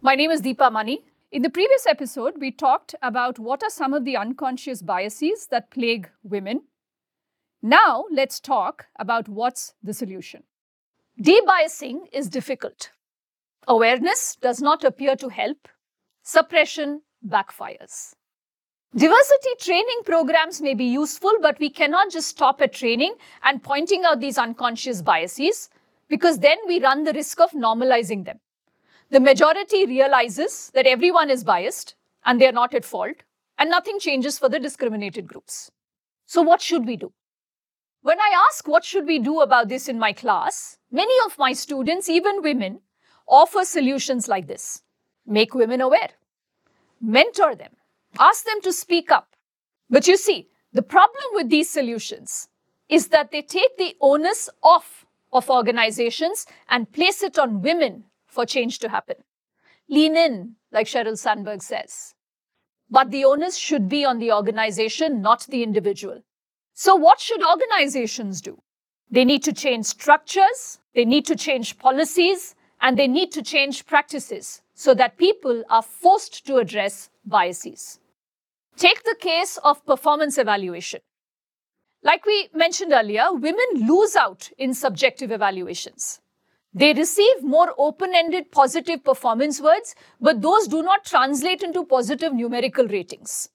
My name is Deepa Mani. In the previous episode, we talked about what are some of the unconscious biases that plague women. Now, let's talk about what's the solution. Debiasing is difficult. Awareness does not appear to help. Suppression backfires. Diversity training programs may be useful, but we cannot just stop at training and pointing out these unconscious biases because then we run the risk of normalizing them. The majority realizes that everyone is biased and they're not at fault, and nothing changes for the discriminated groups. So, what should we do? When I ask what should we do about this in my class, many of my students, even women, offer solutions like this make women aware, mentor them, ask them to speak up. But you see, the problem with these solutions is that they take the onus off of organizations and place it on women for change to happen. Lean in, like Sheryl Sandberg says. But the onus should be on the organization, not the individual. So, what should organizations do? They need to change structures, they need to change policies, and they need to change practices so that people are forced to address biases. Take the case of performance evaluation. Like we mentioned earlier, women lose out in subjective evaluations. They receive more open ended positive performance words, but those do not translate into positive numerical ratings.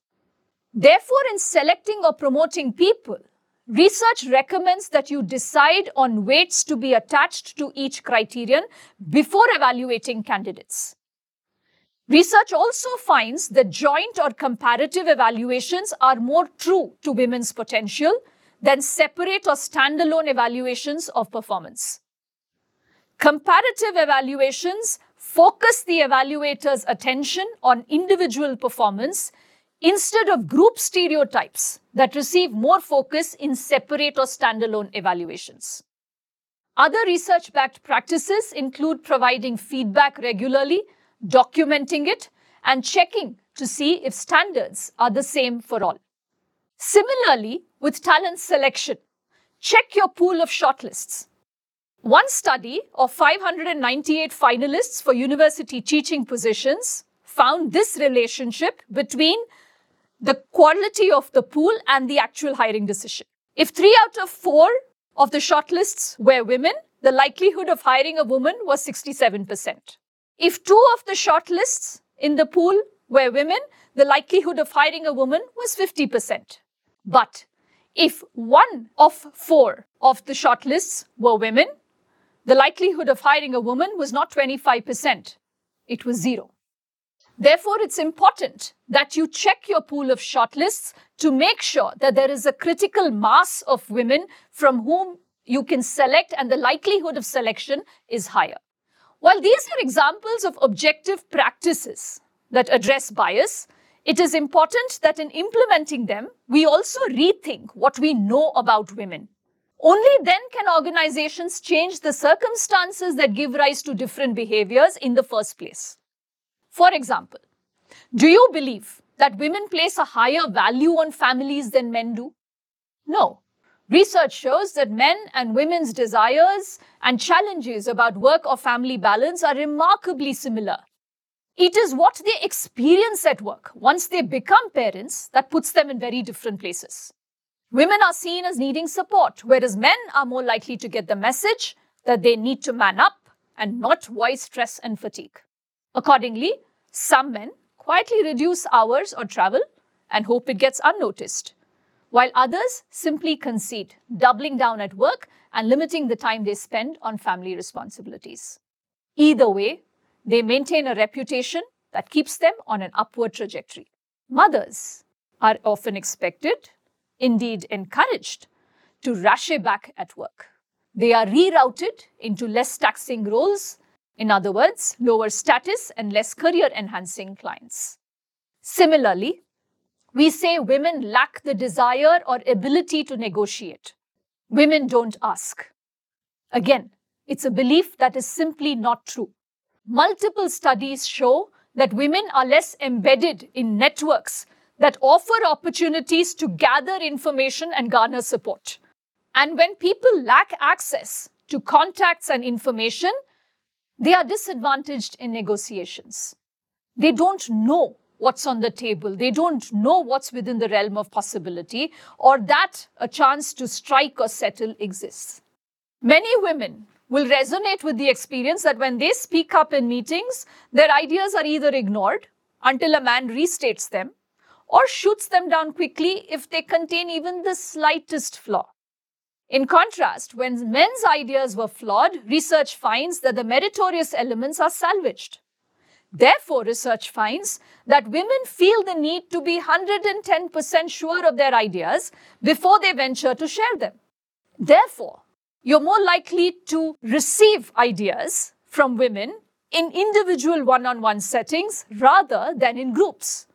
Therefore, in selecting or promoting people, research recommends that you decide on weights to be attached to each criterion before evaluating candidates. Research also finds that joint or comparative evaluations are more true to women's potential than separate or standalone evaluations of performance. Comparative evaluations focus the evaluator's attention on individual performance instead of group stereotypes that receive more focus in separate or standalone evaluations. Other research backed practices include providing feedback regularly, documenting it, and checking to see if standards are the same for all. Similarly, with talent selection, check your pool of shortlists. One study of 598 finalists for university teaching positions found this relationship between the quality of the pool and the actual hiring decision. If three out of four of the shortlists were women, the likelihood of hiring a woman was 67%. If two of the shortlists in the pool were women, the likelihood of hiring a woman was 50%. But if one of four of the shortlists were women, the likelihood of hiring a woman was not 25%, it was zero. Therefore, it's important that you check your pool of shortlists to make sure that there is a critical mass of women from whom you can select and the likelihood of selection is higher. While these are examples of objective practices that address bias, it is important that in implementing them, we also rethink what we know about women. Only then can organizations change the circumstances that give rise to different behaviors in the first place. For example, do you believe that women place a higher value on families than men do? No. Research shows that men and women's desires and challenges about work or family balance are remarkably similar. It is what they experience at work once they become parents that puts them in very different places. Women are seen as needing support, whereas men are more likely to get the message that they need to man up and not voice stress and fatigue. Accordingly, some men quietly reduce hours or travel and hope it gets unnoticed, while others simply concede, doubling down at work and limiting the time they spend on family responsibilities. Either way, they maintain a reputation that keeps them on an upward trajectory. Mothers are often expected, indeed encouraged, to rush back at work. They are rerouted into less taxing roles in other words, lower status and less career enhancing clients. Similarly, we say women lack the desire or ability to negotiate. Women don't ask. Again, it's a belief that is simply not true. Multiple studies show that women are less embedded in networks that offer opportunities to gather information and garner support. And when people lack access to contacts and information, they are disadvantaged in negotiations. They don't know what's on the table. They don't know what's within the realm of possibility or that a chance to strike or settle exists. Many women will resonate with the experience that when they speak up in meetings, their ideas are either ignored until a man restates them or shoots them down quickly if they contain even the slightest flaw. In contrast, when men's ideas were flawed, research finds that the meritorious elements are salvaged. Therefore, research finds that women feel the need to be 110% sure of their ideas before they venture to share them. Therefore, you're more likely to receive ideas from women in individual one on one settings rather than in groups.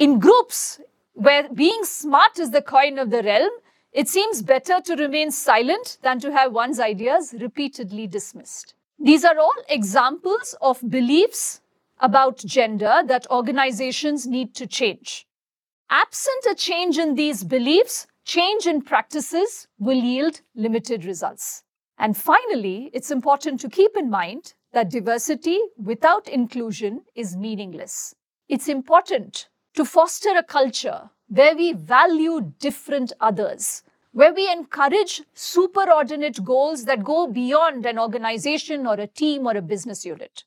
In groups, where being smart is the coin of the realm, it seems better to remain silent than to have one's ideas repeatedly dismissed. These are all examples of beliefs about gender that organizations need to change. Absent a change in these beliefs, change in practices will yield limited results. And finally, it's important to keep in mind that diversity without inclusion is meaningless. It's important to foster a culture where we value different others, where we encourage superordinate goals that go beyond an organization or a team or a business unit.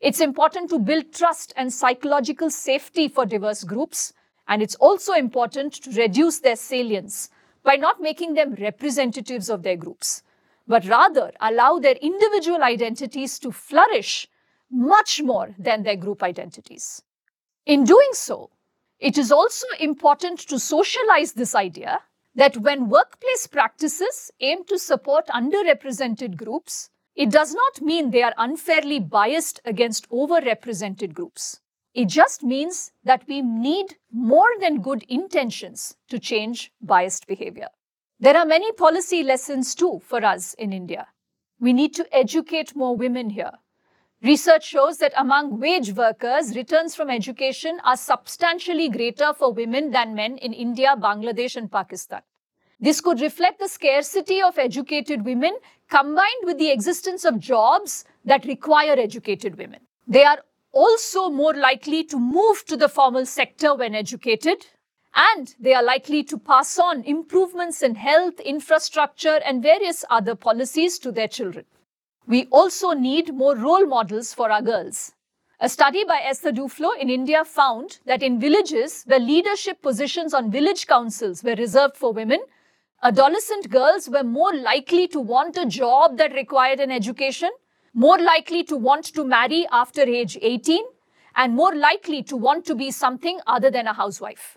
It's important to build trust and psychological safety for diverse groups, and it's also important to reduce their salience by not making them representatives of their groups, but rather allow their individual identities to flourish much more than their group identities. In doing so, it is also important to socialize this idea that when workplace practices aim to support underrepresented groups, it does not mean they are unfairly biased against overrepresented groups. It just means that we need more than good intentions to change biased behavior. There are many policy lessons too for us in India. We need to educate more women here. Research shows that among wage workers, returns from education are substantially greater for women than men in India, Bangladesh, and Pakistan. This could reflect the scarcity of educated women combined with the existence of jobs that require educated women. They are also more likely to move to the formal sector when educated, and they are likely to pass on improvements in health, infrastructure, and various other policies to their children. We also need more role models for our girls. A study by Esther Duflo in India found that in villages where leadership positions on village councils were reserved for women, adolescent girls were more likely to want a job that required an education, more likely to want to marry after age 18, and more likely to want to be something other than a housewife.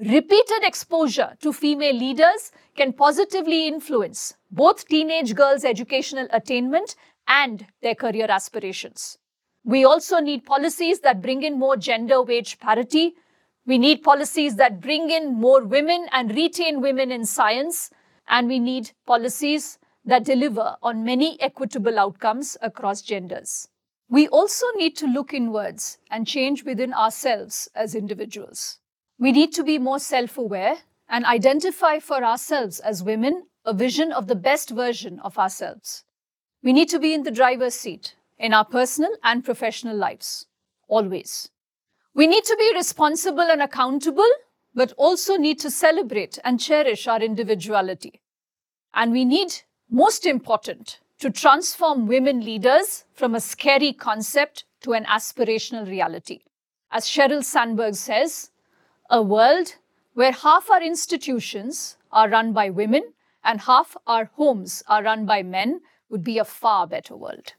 Repeated exposure to female leaders can positively influence both teenage girls' educational attainment and their career aspirations. We also need policies that bring in more gender wage parity. We need policies that bring in more women and retain women in science. And we need policies that deliver on many equitable outcomes across genders. We also need to look inwards and change within ourselves as individuals. We need to be more self aware and identify for ourselves as women a vision of the best version of ourselves. We need to be in the driver's seat in our personal and professional lives, always. We need to be responsible and accountable, but also need to celebrate and cherish our individuality. And we need, most important, to transform women leaders from a scary concept to an aspirational reality. As Sheryl Sandberg says, a world where half our institutions are run by women and half our homes are run by men would be a far better world.